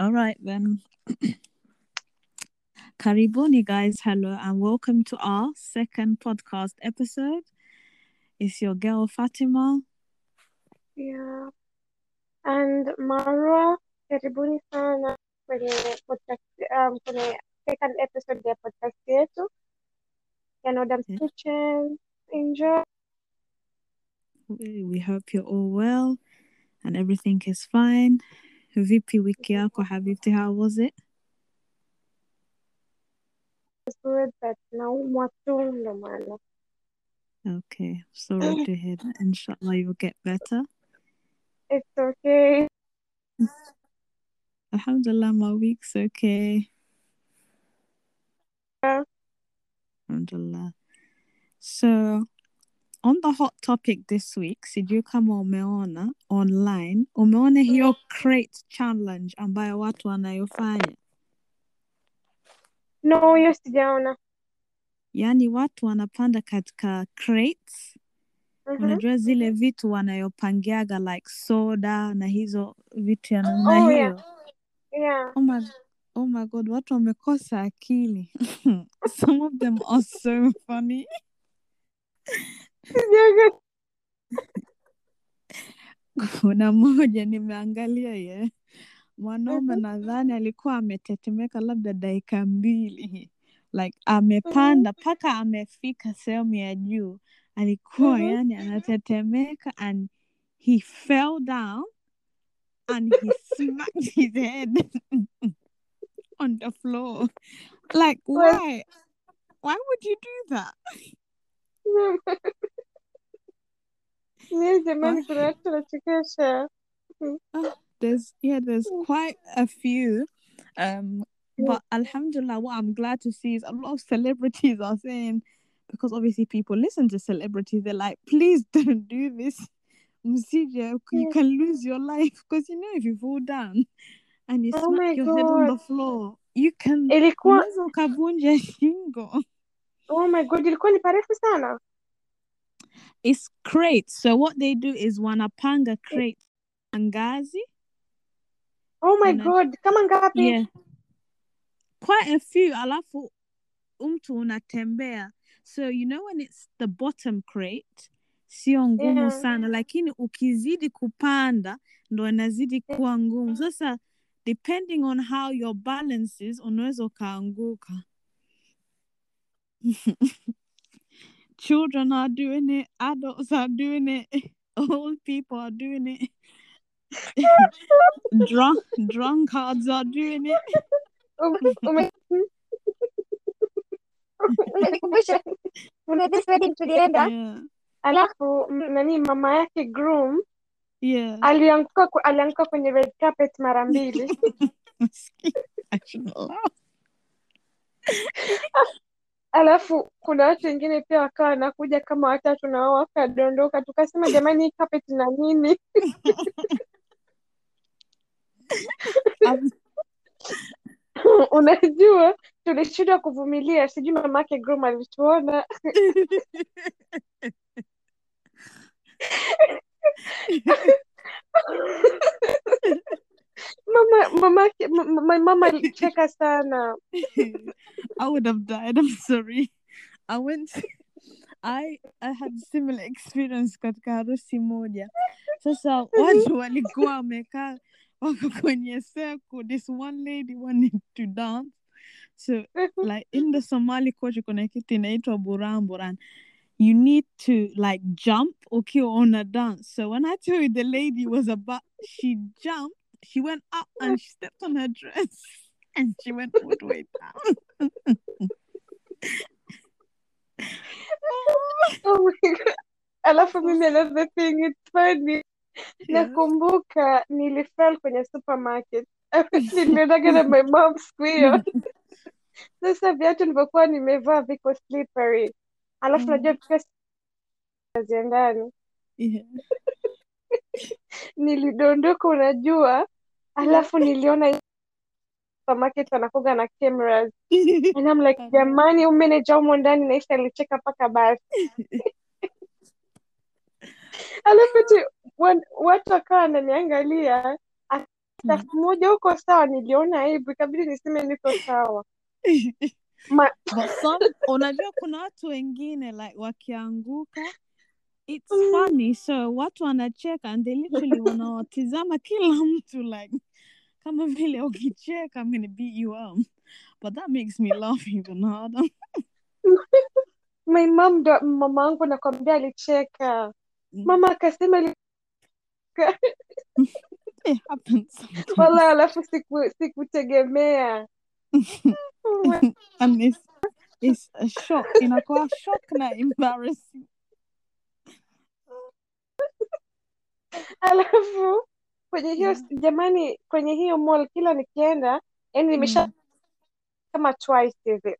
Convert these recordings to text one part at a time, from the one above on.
All right then. Karibuni guys, hello and welcome to our second podcast episode. It's your girl Fatima. Yeah. And Marwa, karibuni sana kwenye podcast, um, kwenye second episode ya podcast yetu ya Yeah. Kitchen. Enjoy. We hope you're all well and everything is fine. Vipi wiki yako habibti, how was it? It's good, but naumwa tu ndo maana. Okay, sorry to hear that. Inshallah you'll get better. It's okay. Alhamdulillah, my week's okay. Yeah. Alhamdulillah. So on the hot topic this week, sijui kama umeona online, umeona hiyo crate challenge ambayo watu wanayofanya. No, hiyo sijaona. Yaani watu wanapanda katika crates, Mhm. unajua zile vitu wanayopangiaga like soda na hizo vitu ya namna Oh, hiyo. yeah. Yeah. Oh my, oh my god, watu wamekosa akili. Some of them are so funny. Kuna moja nimeangalia ye. Mwanaume nadhani alikuwa ametetemeka labda dakika mbili. Like amepanda mpaka amefika sehemu ya juu. Alikuwa yani anatetemeka and he fell down and he smacked his head on the floor. Like why? Why would you do that Mimi jamani, why kuna watu wanachekesha. Uh, there's yeah, there's Mhm. quite a few. Um, but Alhamdulillah, what I'm glad to see is a lot of celebrities are saying because obviously people listen to celebrities, they're like, please don't do this. You can lose your life because you know if you fall down and you Oh smack your head on the floor, you can Ilikuwa unaweza ukavunja shingo. Oh my God, ilikuwa ni parefu sana. It's crates. So what they do is wanapanga eh. crate ngazi. Oh my Una, God, kama ngapi? yeah. quite a few alafu mtu unatembea so you know when it's the bottom crate sio ngumu Yeah. sana lakini ukizidi kupanda ndo inazidi eh. kuwa ngumu sasa depending on how your balance is unaweza ukaanguka children are doing it. Adults are doing it. Old people are doing it. Drunk drunkards are doing it. Ume- ume- Umenikumbusha kuna this wedding tulienda, yeah. Alafu nani mama yake groom yeah. alianguka alianguka kwenye red carpet mara mbili. Alafu kuna watu wengine pia wakawa wanakuja kama watatu na wao wakadondoka, tukasema jamani, hii carpet na nini? Unajua, tulishindwa kuvumilia, sijui mama yake groom alituona mama mama ma- mama alicheka sana. Uh. I would have died. I'm sorry. I went. I I had similar experience katika harusi moja. Sasa watu walikuwa wamekaa wako kwenye circle. This one lady wanted to dance. So uh-huh. like in the Somali culture kuna kitu inaitwa buran buran. You need to like jump ukiwa una dance. So when I tell you the lady was about, she jumped, she went up and she stepped on her dress and she went all the way down. Oh my God. Alafu mimi another thing it's funny. Yeah. Nakumbuka nilifell kwenye supermarket. Nilionaga na my mom hiyo. Sasa viatu nilivyokuwa nimevaa viko slippery. Alafu Mm. najua pia ziendani. Yeah. Nilidondoka unajua. Alafu niliona supermarket wanakuga na cameras. And I'm like, jamani, huyu manager humo ndani naisi alicheka mpaka basi. Alafu ti watu wakawa wananiangalia safu moja huko sawa niliona aibu ikabidi niseme niko sawa Ma, unajua kuna watu wengine like wakianguka it's Mm. funny. So watu wanacheka and they literally wanawatizama kila mtu like kama vile ukicheka I'm gonna beat you up. But that makes me laugh even harder. My mom ndo mama wangu nakwambia alicheka. Mama akasema ali- it happens sometimes. Wala alafu siku sikutegemea. And it's it's a shock. Inakuwa shock na embarrassing alafu kwenye hiyo Mm. jamani kwenye hiyo mall kila nikienda yani nimesha Mm. kama twice hivi.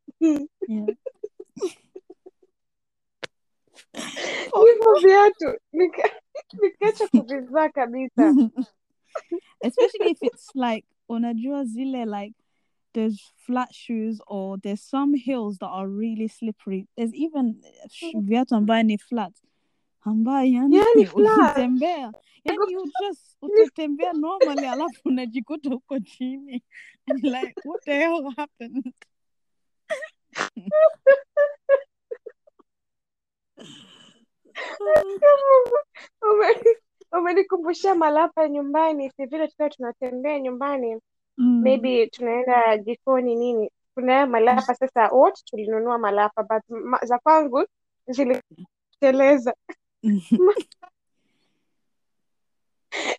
Yeah. Hivyo viatu nikacha kuvizaa kuvivaa kabisa. Especially if it's like unajua zile like there's flat shoes or there's some hills that are really slippery. There's even viatu ambaye ni flat ambaye yani yani ukitembea. Yani you just utatembea normally alafu unajikuta huko chini. Like what the hell happened? Ume- umenikumbusha malapa nyumbani si vile tukiwa tunatembea nyumbani Mm. maybe tunaenda jikoni nini. Kunayo malapa sasa wote tulinunua malapa but ma, za kwangu ziliteleza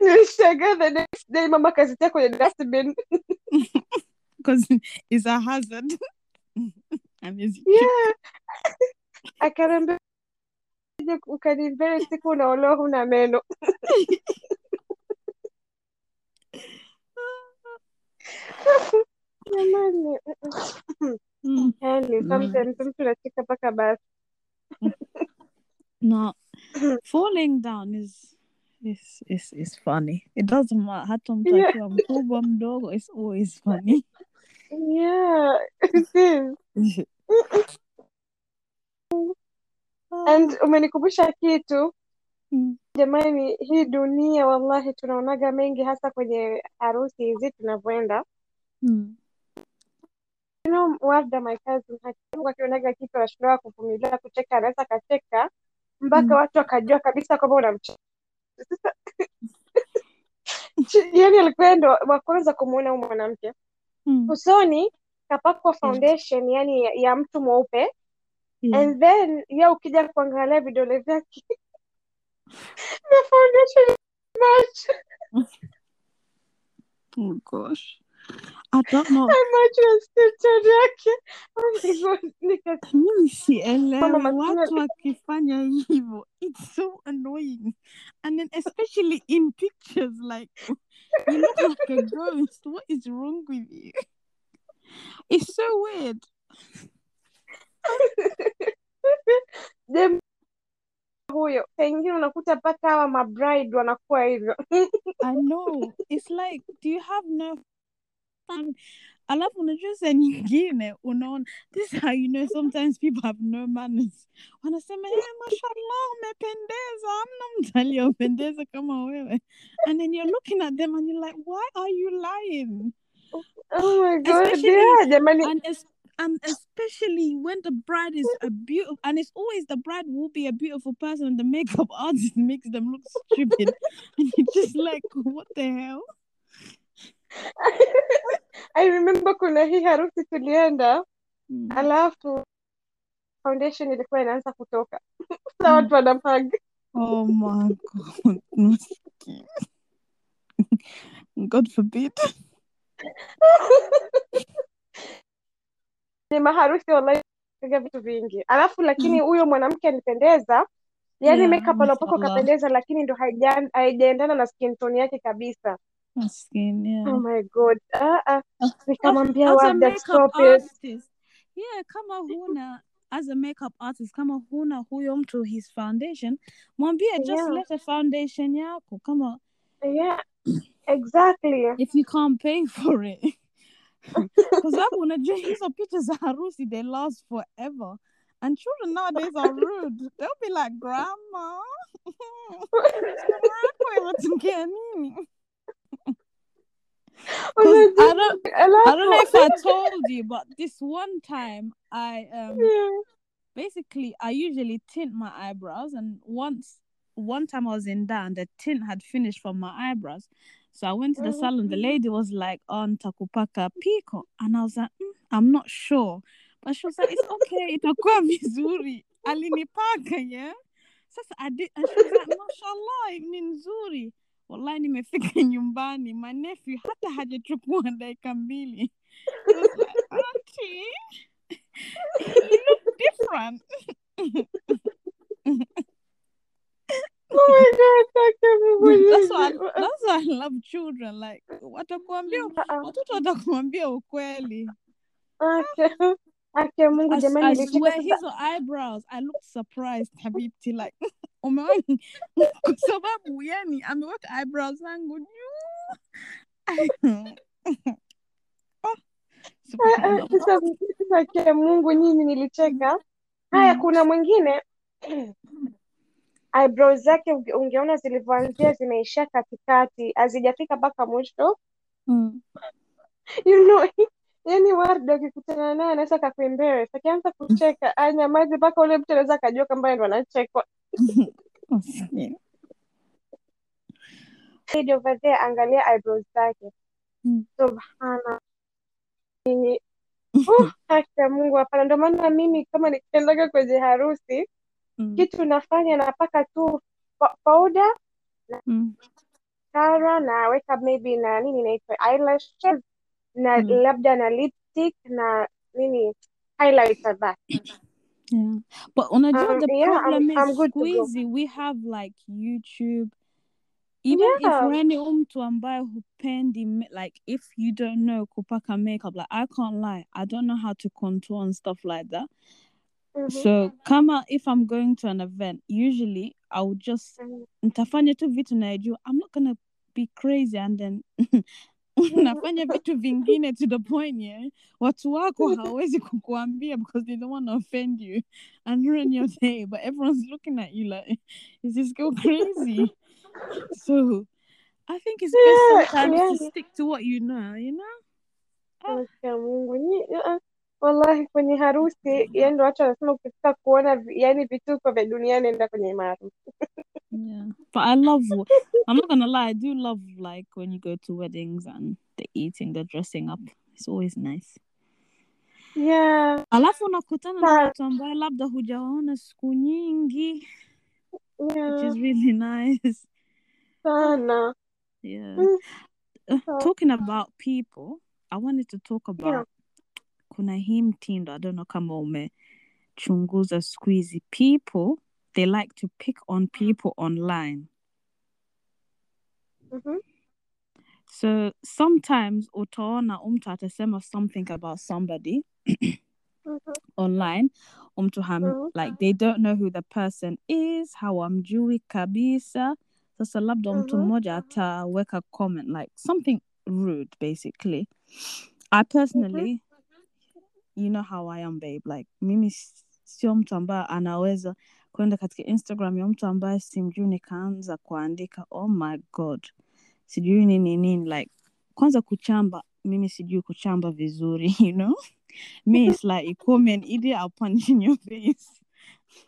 nilishangaa the next day mama kazitia kwenye dustbin. Because it's a hazard. Yeah. Akaniambia "Je, ukanivere siku unaolewa huna meno jamani yani sometimes mtu nacheka mpaka basi No, falling down is is is is funny. It doesn't matter. Hata mtu yeah akiwa mkubwa mdogo, it's always funny. yeah it is and umenikumbusha kitu Mm. jamani hii dunia wallahi tunaonaga mengi hasa kwenye harusi hizi tunavyoenda Mm. you know Warda my cousin akionaga kitu anashindwa kuvumilia kucheka anaweza akacheka mpaka Mm. watu wakajua kabisa kwamba unamcheka sasa yani alikuwa ndo wa kwanza kumuona huu mwanamke Mm. usoni kapakwa Yeah. foundation yani ya, ya mtu mweupe Yeah. and then ya ukija kuangalia vidole vyake na foundation macho Oh gosh. I don't know. stepchild yake oh my god nika Mimi sielewi watu wakifanya hivyo. It's so annoying. And then especially in pictures like you look like a ghost. What is wrong with you? It's so weird. dem huyo pengine unakuta mpaka hawa mabride wanakuwa hivyo I know. It's like, do you have no fun? Alafu unajua saa nyingine unaona, this is how you know sometimes people have no manners. When I say, Wanasema, hey, mashallah, umependeza. Hamna mtu aliyopendeza kama wewe. And then you're looking at them and you're like, why are you lying? oh my god Especially yeah jamani and es- and especially when the bride is a beautiful and it's always the bride will be a beautiful person and the makeup artist makes them look stupid and you're just like what the hell I remember kuna hii harusi tulienda Mm. alafu foundation ilikuwa inaanza kutoka. Sa Mm. watu wanamhag oh my god god forbid. Ni maharusi wallahi vitu vingi. Alafu lakini huyo mwanamke alipendeza. Yani yeah makeup alopaka kapendeza lakini ndo haijaendana na skin tone yake kabisa Maskini, oh my god. Ah, ah. As, as, nikamwambia as a makeup artist. Yeah kama huna. As a makeup artist kama huna huyo mtu his foundation. Mwambie just yeah. leta foundation yako. Kama yeah exactly. If you can't pay for it. Kwa sababu unajua hizo picha za harusi they last forever. And children nowadays are rude. They'll be like grandma msichana wako imetokea nini 'Cause I don't I Alafu- don't know if I told you, but this one time I um Yeah. basically I usually tint my eyebrows and once one time I was in there and the tint had finished from my eyebrows. So I went to the Mhm. salon. The lady was like, on takupaka pico. And I was like, "Mm, I'm not sure. But she was like, it's okay, itakuwa vizuri. Alinipaka, yeah? Sasa I did, and she was like, mashallah, ni nzuri. wallahi nimefika nyumbani manefi hata hajachukua dakika mbili. Watakuambia watoto watakuambia ukweli. Okay ake Mungu as, jamani, as sasa. hizo eyebrows I looked surprised habibti like umeona kwa sababu yani ameweka eyebrows zangu juu. oh, Ah, ah. Sasa sasa Mungu nyinyi, nilicheka. Haya, Mm. kuna mwingine eyebrows zake ungeona zilivyoanzia zimeishia katikati, hazijafika mpaka mwisho. Mm. You know, yani Warda ukikutana naye anaweza akakuembarrass, akianza kucheka anyamaze mpaka ule mtu anaweza akajua kwamba ndo anachekwa. Over there, angalia eyebrows zake. Mm. Subhana. Uh, haki ya Mungu, hapana. Ndio maana mimi kama nikiendaga kwenye harusi, Mm. kitu nafanya napaka tu powder Mm. kara naweka maybe na nini inaitwa na Mm. labda na lipstick na nini highlighter basi. Yeah. But unajua Um, the yeah, I'm, problem is good to go. squeezy we have like YouTube even Yeah. if wewe ni mtu ambaye hupendi ma- like if you don't know kupaka makeup like I can't lie I don't know how to contour and stuff like that Mhm. so kama if I'm going to an event usually I would just Mhm. nitafanya tu vitu najua I'm not gonna be crazy and then unafanya vitu vingine to the point yeah watu wako hawawezi kukuambia because they don't want to offend you and ruin your day but everyone's looking at you like is this girl crazy so I think it's best Yeah, sometimes to stick to what you know you know. Mungu. Uh, Wallahi kwenye harusi, yani watu wanasema ukitaka kuona yani vituko vya duniani enda kwenye yeah. But I love I'm not gonna lie I do love like when you go to weddings and the eating the dressing up. It's always nice. Yeah, alafu unakutana na watu ambaye labda hujawaona siku nyingi which yeah, is really nice. Sana. yeah. Mm, Uh, talking about people I wanted to talk yeah. Kuna hii mtindo I don't know kama umechunguza siku hizi people they like to pick on people online. Mhm, so sometimes utaona mtu atasema something about somebody mhm, online mtu ham, mhm, like they don't know who the person is hawamjui kabisa. Sasa labda mtu mhm, mmoja ataweka comment like something rude basically. I personally you know how i am babe. Like mimi sio mtu ambaye anaweza kwenda katika instagram ya mtu ambaye simjui nikaanza kuandika. Oh my god. Sijui nini nini like kwanza kuchamba mimi sijui kuchamba vizuri you know? Me it's like you call idiot I'll punch in your face.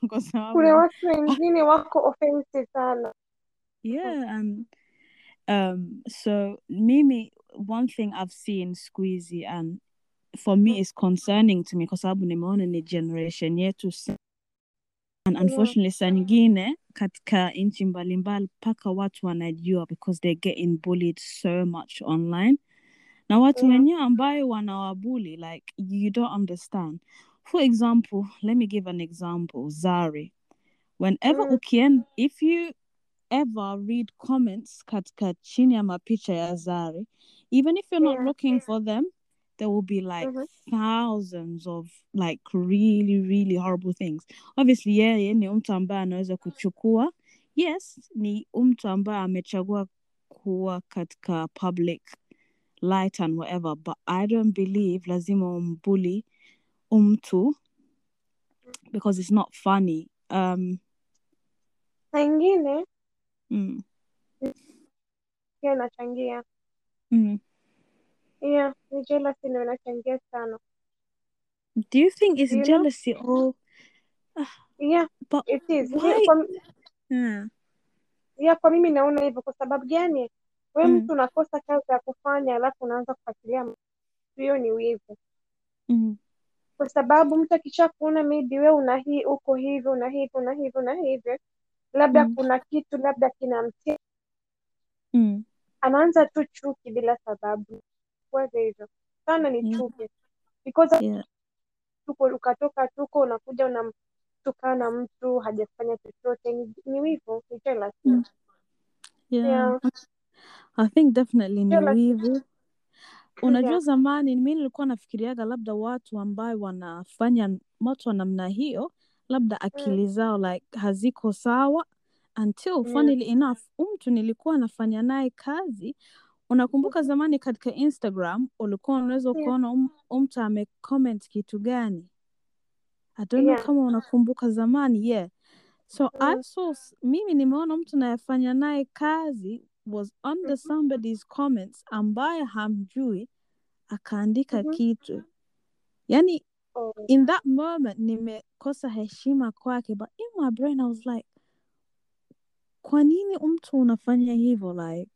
Kwa Kuna watu wengine wako offensive sana. yeah and um so mimi one thing I've seen squeezy and for me is concerning to me kwa sababu nimeona ni generation yetu and unfortunately saa nyingine katika nchi mbalimbali mpaka watu wanajua because they're getting bullied so much online. Na watu wenyewe ambayo wanawabuli like you don't understand. For example let me give an example zari. Whenever Mm, ukien if you ever read comments katika chini ya mapicha ya zari even if you're not looking for them there will be like Mhm, thousands of like really really horrible things. Obviously yeye ni mtu ambaye anaweza kuchukua. Yes ni mtu ambaye amechagua kuwa katika public light and whatever but i don't believe lazima umbuli mtu because it's not funny. Um Saa ingine mm, inachangia. mm, yeah ni jealousy ndio inachangia sana Do you think it's you know or yeah but it is why? kwa, Hmm. yeah kwa mimi naona hivyo kwa sababu gani we mtu unakosa kazi ya kufanya alafu unaanza kufuatilia hiyo ni wivu Mm. kwa sababu mtu akisha kuona maybe we una hii uko hivi una hivi una hivi una hivi labda Mm. kuna kitu labda kinamtia Mm. anaanza tu chuki bila sababu kuwaza hivyo sana ni Yeah. chuki because Yeah. tuko ukatoka tuko unakuja unamtukana mtu hajafanya chochote ni, ni ni jealous Mm. Yeah. yeah I think definitely ni wivu. Unajua yeah zamani mi nilikuwa nafikiriaga labda watu ambayo wanafanya moto wa namna hiyo labda mm, akili zao like haziko sawa until yeah funnily enough mtu nilikuwa nafanya naye kazi unakumbuka zamani katika Instagram ulikuwa unaweza ukaona um, mtu amecomment kitu gani? I don't know yeah. kama unakumbuka zamani yeah. So I mm, saw mimi nimeona mtu nayefanya naye kazi was under mhm, somebody's comments ambaye hamjui akaandika mhm. kitu. Yani Oh, in that moment nimekosa heshima kwake but in my brain I was like kwa nini mtu unafanya hivyo like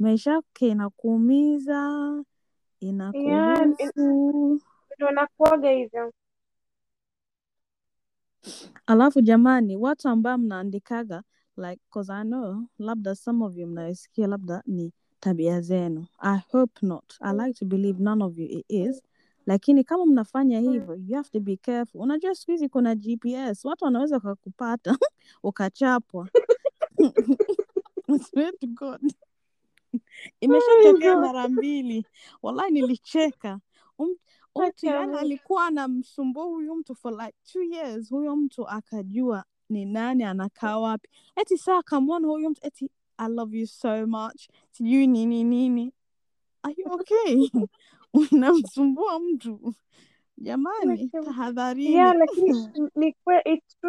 maisha yake inakuumiza yeah inakuhusu. ndio nakuaga hivyo. Alafu jamani watu ambao mnaandikaga like cause I know labda some of you mnaisikia labda ni tabia zenu. I hope not. I Mm, like to believe none of you it is. Lakini kama mnafanya mm. hivyo you have to be careful. Unajua siku hizi kuna GPS watu wanaweza wakakupata ukachapwa. God imeshatokea mara mbili. Wallahi nilicheka. Um, mtu yani alikuwa anamsumbua huyu mtu for like two years. Huyo mtu akajua ni nani anakaa wapi. Eti saa akamwona huyu mtu eti I love you so much. Sijui nini nini are you okay? Unamsumbua mtu. Jamani tahadharini. Yeah lakini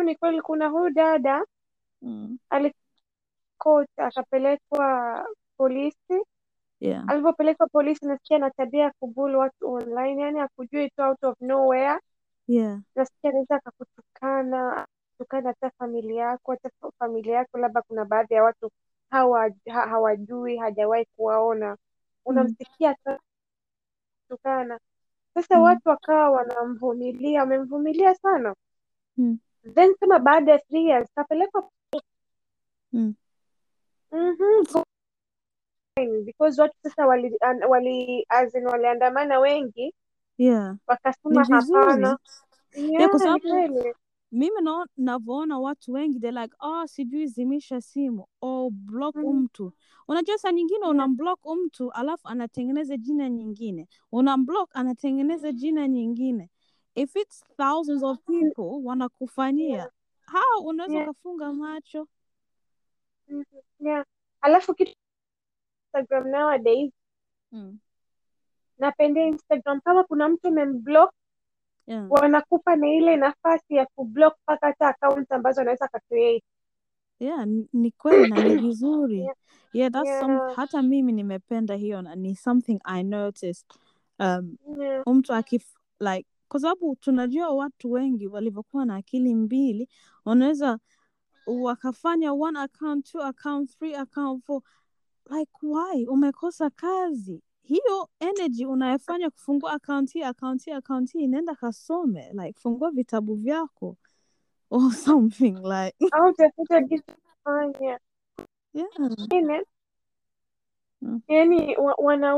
ni kweli kuna huyu dada mm. alikuwa akapelekwa polisi yeah alivyopelekwa polisi nasikia na tabia ya kubuli watu online yani akujui tu out of nowhere yeah nasikia anaweza akakutukana tukana hata familia yako hata familia yako labda kuna baadhi ya watu hawa, ha, hawajui hajawahi kuwaona mm. unamsikia mm. tukana sasa Mm. watu wakawa wanamvumilia wamemvumilia sana Mm. then kama baada ya three years kapelekwa Mm. mhm, fine, because watu sasa wali, wali, as in waliandamana wengi yeah. wakasema hapana. Yeah yeah, kwa sababu mimi nao- navyoona watu wengi they like oh sijui zimisha simu. Oh block mm, mtu. Unajua saa nyingine yeah, unamblock mtu alafu anatengeneza jina nyingine. Unamblock anatengeneza jina nyingine. If it's thousands of people wanakufanyia. Yeah, how? Unaweza yeah, ukafunga macho. Mhm, yeah. alafu kitu Instagram nowadays. Mm. napendea Instagram kama kuna mtu amemblock yeah. wanakupa na ile nafasi ya kublock mpaka hata account ambazo anaweza akacreate yeah ni kweli na ni vizuri. Yeah, yeah that's some, hata mimi nimependa hiyo na ni something I noticed. Um, yeah, mtu akif like kwa sababu tunajua watu wengi walivyokuwa na akili mbili wanaweza wakafanya one account two account three account four like why? Umekosa kazi. Hiyo energy unayofanya kufungua akaunti hii akaunti hii account hii inaenda kasome. Like fungua vitabu vyako. Or something like. Au tafuta kitu kufanya. Yeah. Mm. wa, wana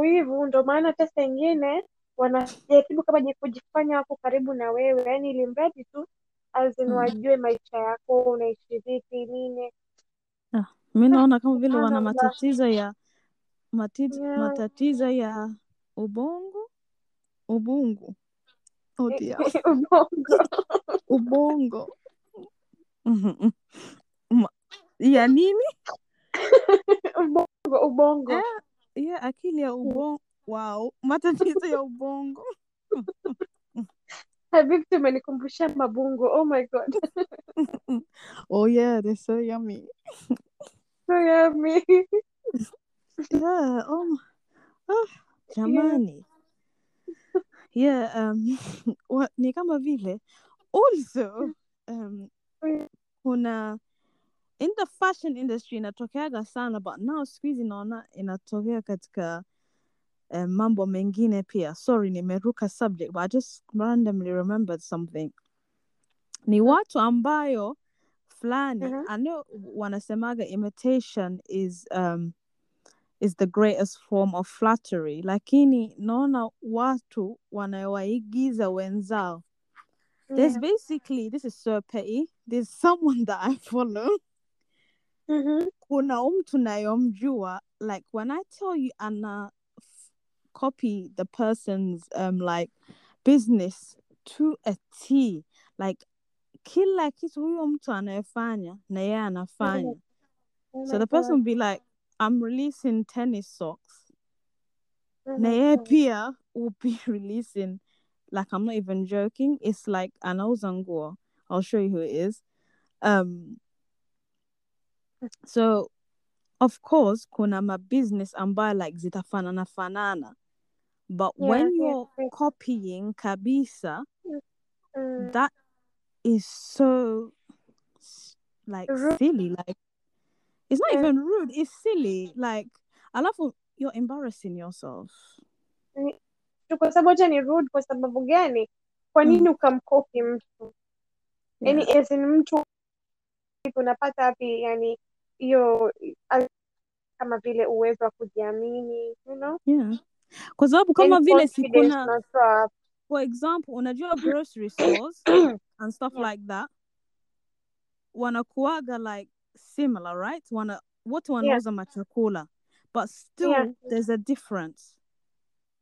ndo maana hata saa ingine wanajaribu kama kujifanya wako karibu na wewe. Yani ili mradi tu azin Mm. wajue maisha yako unaishi vipi nini mi naona kama vile wana matatizo ya yeah. matatizo ya ubongo ubungu. Oh ubongo. Ubongo. Ya nini? Ubongo ubongo. Eh, ya akili ya ubongo wow. Matatizo ya ubongo. Vitu umenikumbusha mabungo? Oh my god. Oh yeah they're so yummy so me. yeah oh oh jamani. Yeah um, wa- ni kama vile also um, kuna in the fashion industry inatokeaga sana but now siku hizi naona inatokea katika um, mambo mengine pia. Sorry nimeruka subject but I just randomly remembered something. Ni watu ambayo fulani Mhm. I know wanasemaga imitation is um, is the greatest form of flattery. Lakini naona watu wanawaigiza wenzao. There's basically this is so petty there's someone that I follow. Mhm. kuna mtu nayomjua like when I tell you ana copy the person's um like business to a T like kila kitu huyo mtu anayefanya na yeye anafanya Oh so the person God. will be like I'm releasing tennis socks Oh na yeye pia will be releasing like I'm not even joking it's like anauza nguo I'll show you who it is um so of course kuna mabusiness ambayo like zitafanana fanana but Yeah, when you're yeah. copying kabisa Mm. that is so like Rude. silly like it's not Yeah. even rude it's silly. Like alafu you're embarrassing yourself. Kwa sababu hata ni rude kwa sababu gani? Kwa Mm. nini ukamkopi mtu? Yeah. yani as mtu unapata wapi yani hiyo kama vile uwezo wa kujiamini you know? Yeah. Kwa sababu kama vile sikuna for example unajua grocery stores and stuff Yeah. like that wanakuaga like similar right? Wana wote yeah. wanauza machakula but still yeah. there's a difference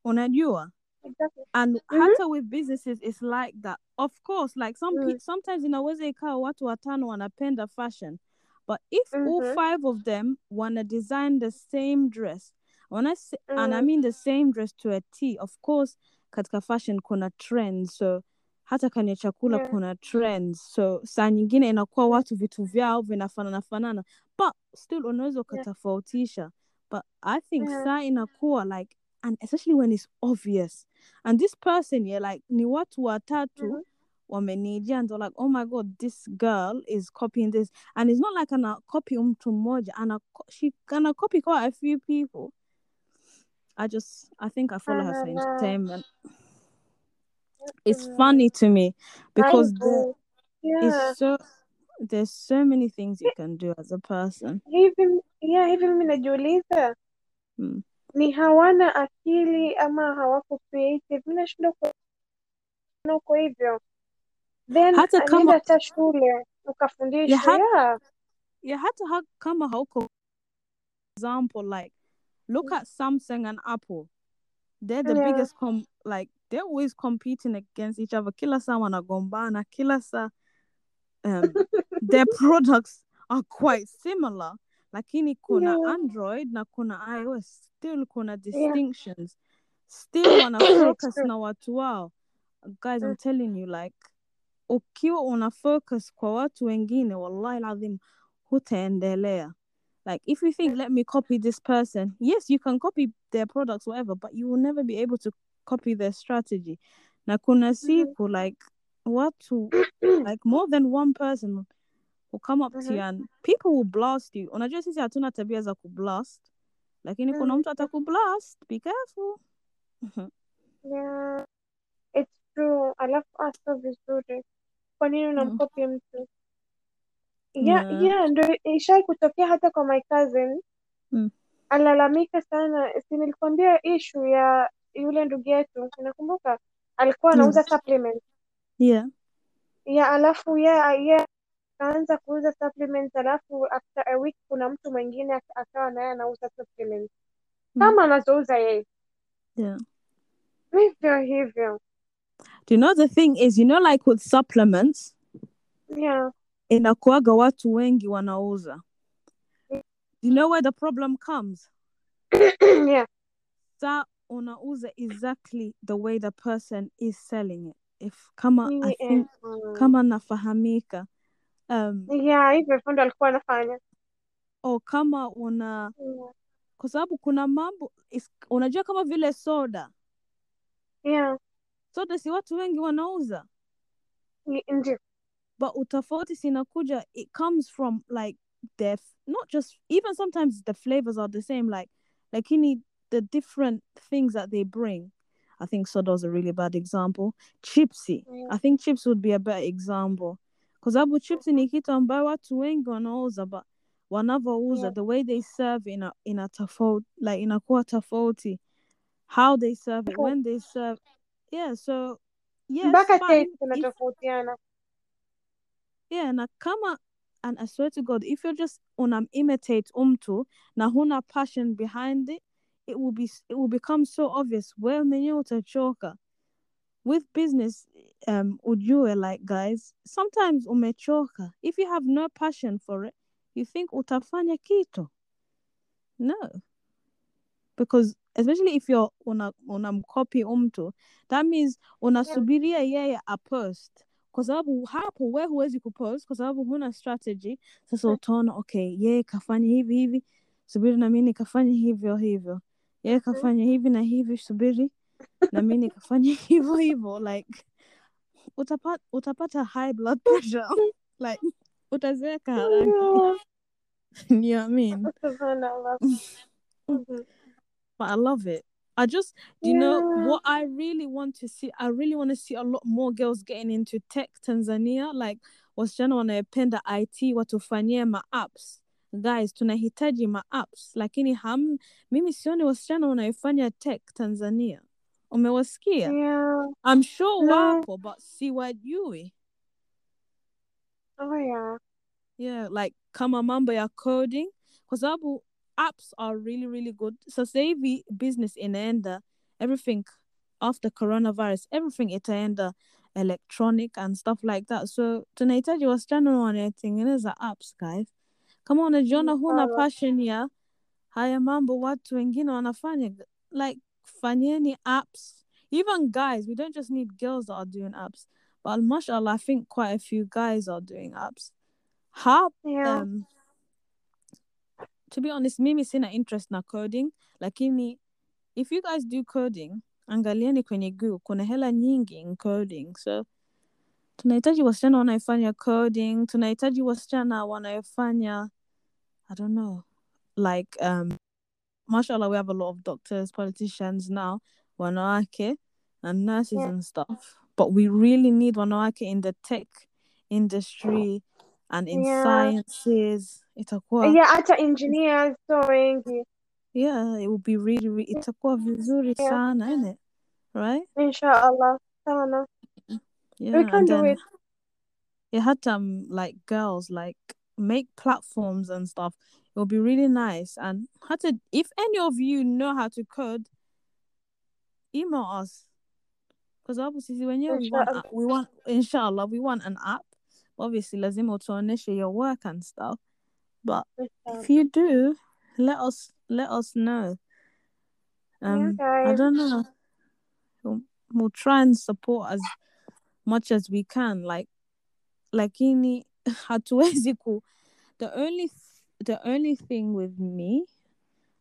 unajua exactly. And mhm hata with businesses it's like that. Of course like some mm. pe- sometimes inaweza ikawa watu watano wanapenda fashion but if all mhm five of them wanna design the same dress when I say, and I mm. mean the same dress to a T of course katika fashion kuna trends so hata kwenye chakula yeah. kuna trends. So saa nyingine inakuwa watu vitu vyao vinafanana fanana. But still unaweza yeah. ukatofautisha. But I think yeah. saa inakuwa like and especially when it's obvious. And this person yeah like ni watu watatu mhm wamenijia and like oh my god this girl is copying this. And it's not like ana copy mtu mmoja ana she ana copy quite a few people. I just I think I follow her for entertainment it's mm, funny to me because there yeah. so there's so many things you can do as a person. Hivi yeah hivi mimi najiuliza mm. ni hawana akili ama hawako creative? Mimi nashindwa kuona uko hivyo. Then hata kama hata shule ya, ukafundishwe hat, yeah. ya hata ha, kama hauko example like look at Samsung and Apple. They're the yeah. biggest com like they're always competing against each other. Kila saa wanagombana kila saa um, their products are quite similar. Lakini kuna yeah. Android na kuna ios still kuna yeah. distinctions. Still wana focus na watu wao. Guys i'm telling you like ukiwa una focus kwa watu wengine wallahi lazim hutaendelea. Like if you think let me copy this person. Yes you can copy their products whatever but you will never be able to copy their strategy. Na kuna mhm siku like watu like more than one person will come up to you and people will blast you. Unajua sisi hatuna tabia za kublast lakini kuna mm mtu atakublast be careful. Yeah it's true. Alafu hasa vizuri. Kwa nini Mm, unamkopi mtu? Yeah yeah. yeah ndio ishai kutokea hata kwa my cousin. Mm, alalamika sana. Si nilikuambia ishu ya yule ndugu yetu unakumbuka alikuwa anauza supplement yeah. Ya alafu ye ye akaanza kuuza supplements alafu after a week kuna mtu mwingine akawa naye anauza supplements. Mm, kama anazouza yeye. Yeah. Hivyo hivyo. Do you know the thing is you know like with supplements yeah inakuaga watu wengi wanauza. You know where the problem comes? Yeah. Sa unauza exactly the way the person is selling it. If kama i Ni- think kama nafahamika um, yeah hivyo ndo alikuwa anafanya o kama una yeah. kwa sababu kuna mambo unajua kama vile soda. Yeah. Soda si watu wengi wanauza. Ndio. But utofauti sinakuja it comes from like the f- not just even sometimes the flavors are the same like lakini the different things that they bring. I think soda was a really bad example. Chipsy. Yeah. i think chips would be a better example. Kwa sababu chipsy ni kitu ambayo watu wengi wanauza but wanavyouza Yeah. the way they serve in a in a tofauti like in a quarter forty, how they serve it when they serve yeah so yeah, mpaka fine. taste if zinatofautiana yeah na kama and I swear to God if you're just unam imitate umtu na huna passion behind it it will be it will become so obvious. Mwenyewe utachoka with business um ujue like guys sometimes umechoka if you have no passion for it you think utafanya kito no. Because especially if you're una unamcopy umtu that means unasubiria yeye apost kwa sababu hapo we huwezi kupost kwa sababu huna strategy. Sasa utaona okay yeye kafanya hivi hivi subiri na mimi nikafanya hivyo hivyo yeye kafanya hivi na hivi subiri na mimi nikafanya hivyo hivyo like utapata utapata high blood pressure like utazeeka haraka Yeah. you know what I mean Mhm. but I love it. I just, do you know what I really want to see? I really want to see a lot more girls getting into tech Tanzania. Like, wasichana wanayopenda IT watufanyie ma apps. Guys, tunahitaji ma apps. Lakini ham, mimi sioni wasichana wanayofanya tech Tanzania. Umewasikia? Yeah. I'm sure No. wapo, but siwajui. Oh yeah. Yeah, like kama mambo ya coding kwa sababu apps are really really good. Sasa hivi business inaenda everything after coronavirus everything itaenda electronic and stuff like that. So tunahitaji wasichana wanatengeneza apps guys. Kama unajiona huna passion ya haya mambo watu wengine wanafanya like fanyeni apps. Even guys, we don't just need girls that are doing apps. But mashallah, I think quite a few guys are doing apps. How Yeah. um to be honest mimi sina interest na coding lakini if you guys do coding angalieni kwenye google kuna hela nyingi in coding so tunahitaji wasichana wanaofanya coding tunahitaji wasichana wanaofanya i don't know like um mashallah we have a lot of doctors politicians now wanawake and nurses Yeah. and stuff but we really need wanawake in the tech industry and in Yeah. sciences itakuwa Yeah, hata engineers so wengi. yeah it would be really, really itakuwa vizuri Yeah. sana innit right Inshallah. Sana. Yeah We can do it. yeah hata um, like girls like make platforms and stuff. It would be really nice and how to if any of you know how to code email us. Because obviously when you we want we want inshallah we want an app. Obviously lazimo to initiate your work and stuff. But if you do let us let us know. Yeah, um I don't know. We'll, we'll try and support as much as we can like lakini hatuwezi ku the only the only thing with me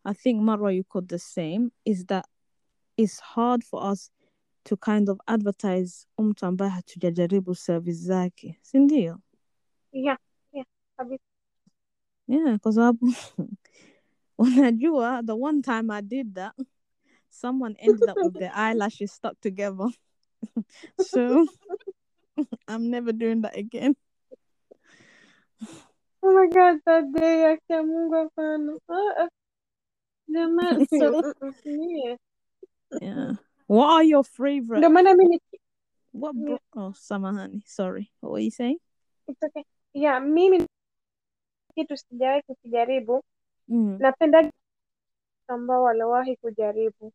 I think Marwa you called the same is that it's hard for us to kind of advertise mtu ambaye hatujajaribu service zake si ndio Yeah. Yeah. Yeah kwa sababu unajua the one time I did that someone ended up with their eyelashes stuck together so I'm never doing that again Oh my God, that day yake ya Mungu hapana. Ah, ah. Jamani. so Mm-mm. Yeah what are your favorite Ndio maana mi ni what bro- oh samahani sorry what were you saying it's okay. Yeah, mimi kitu sijawahi kukijaribu. mm, Napenda ambao waliwahi kujaribu.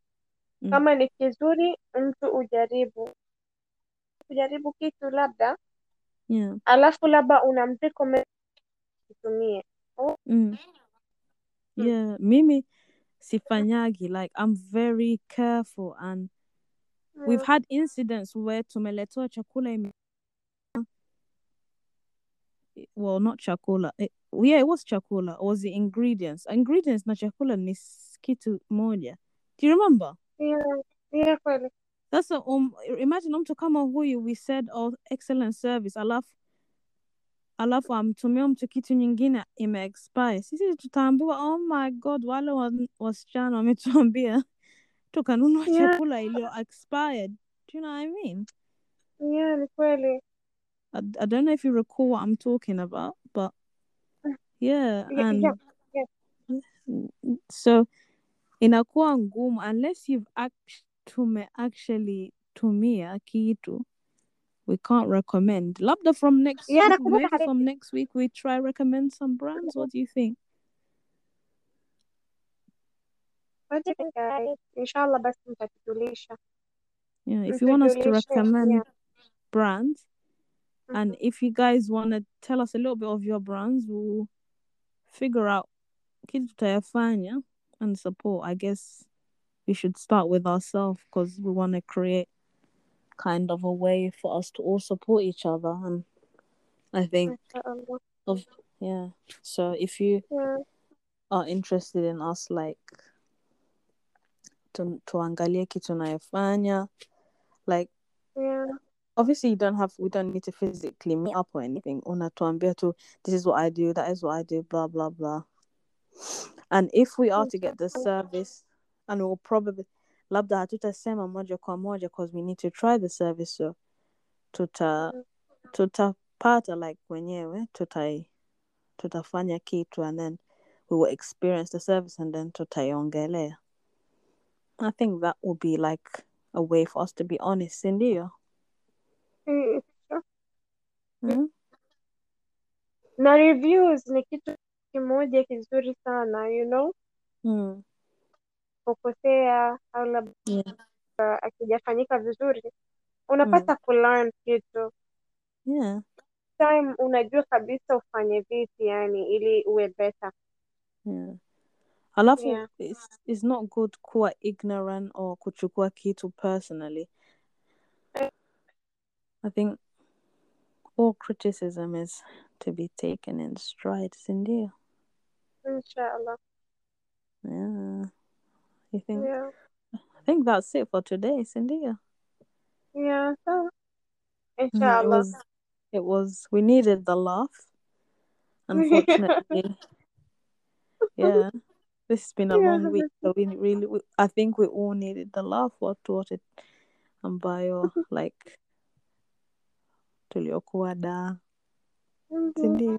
Mm, Kama ni kizuri, mtu ujaribu. Kujaribu kitu labda, yeah. alafu labda unamrecommend kitumie. Oh, mm, mm, yeah mimi sifanyagi like I'm very careful and we've mm, had incidents where tumeletewa chakula ime- well not chakula. It, yeah it was chakula. It was the ingredients. Ingredients na chakula ni kitu moja. Do you remember yeah, yeah, kweli. sasa um, imagine mtu kama huyu we said oh, excellent service I love, I love um alafu alafu amtumia mtu kitu nyingine ime expire sisi tutaambiwa oh my god wale wa- wasichana wametuambia tukanunua Yeah. chakula iliyo expired do you know what i mean Yeah, ni kweli. I, I don't know if you recall what i'm talking about but yeah Yeah, and yeah, yeah. so inakuwa ngumu unless you've act, tume actually tumia kitu we can't recommend labda from next Yeah, week maybe from next week we try recommend some brands what do you think Inshallah basi mtatujulisha. yeah if you want us to recommend yeah. brands and Mhm. if you guys want to tell us a little bit of your brands we'll figure out kitu tutayafanya and support i guess we should start with ourselves because we want to create kind of a way for us to all support each other and i think of yeah so if you Yeah. are interested in us like tu, tuangalie kitu tunayofanya like Yeah. obviously you don't have we don't need to physically meet up or anything unatuambia tu this is what i do that is what i do blah blah blah and if we are to get the service and we'll probably labda hatutasema moja kwa moja because we need to try the service so. Tuta tutapata like wenyewe tutai tutafanya kitu and then we will experience the service and then tutaiongelea i think that will be like a way for us to be honest sindio Mm, mm na reviews ni kitu kimoja kizuri sana you know Mm. kukosea au labda Yeah. akijafanyika vizuri unapata kulearn kitu Yeah. time unajua kabisa ufanye vipi yani ili uwe better Yeah. Alafu Yeah. it's, it's not good kuwa ignorant or kuchukua kitu personally. I think all criticism is to be taken in stride, sindio? Inshallah Yeah. You think yeah I think that's it for today, Cindy. yeah Mm, It inshallah was it was we needed the laugh. Unfortunately. yeah. This has been a Yeah, long week, so we really we, I think we all needed the laugh watu wote ambayo like tuliokuwa da Mhm. sindio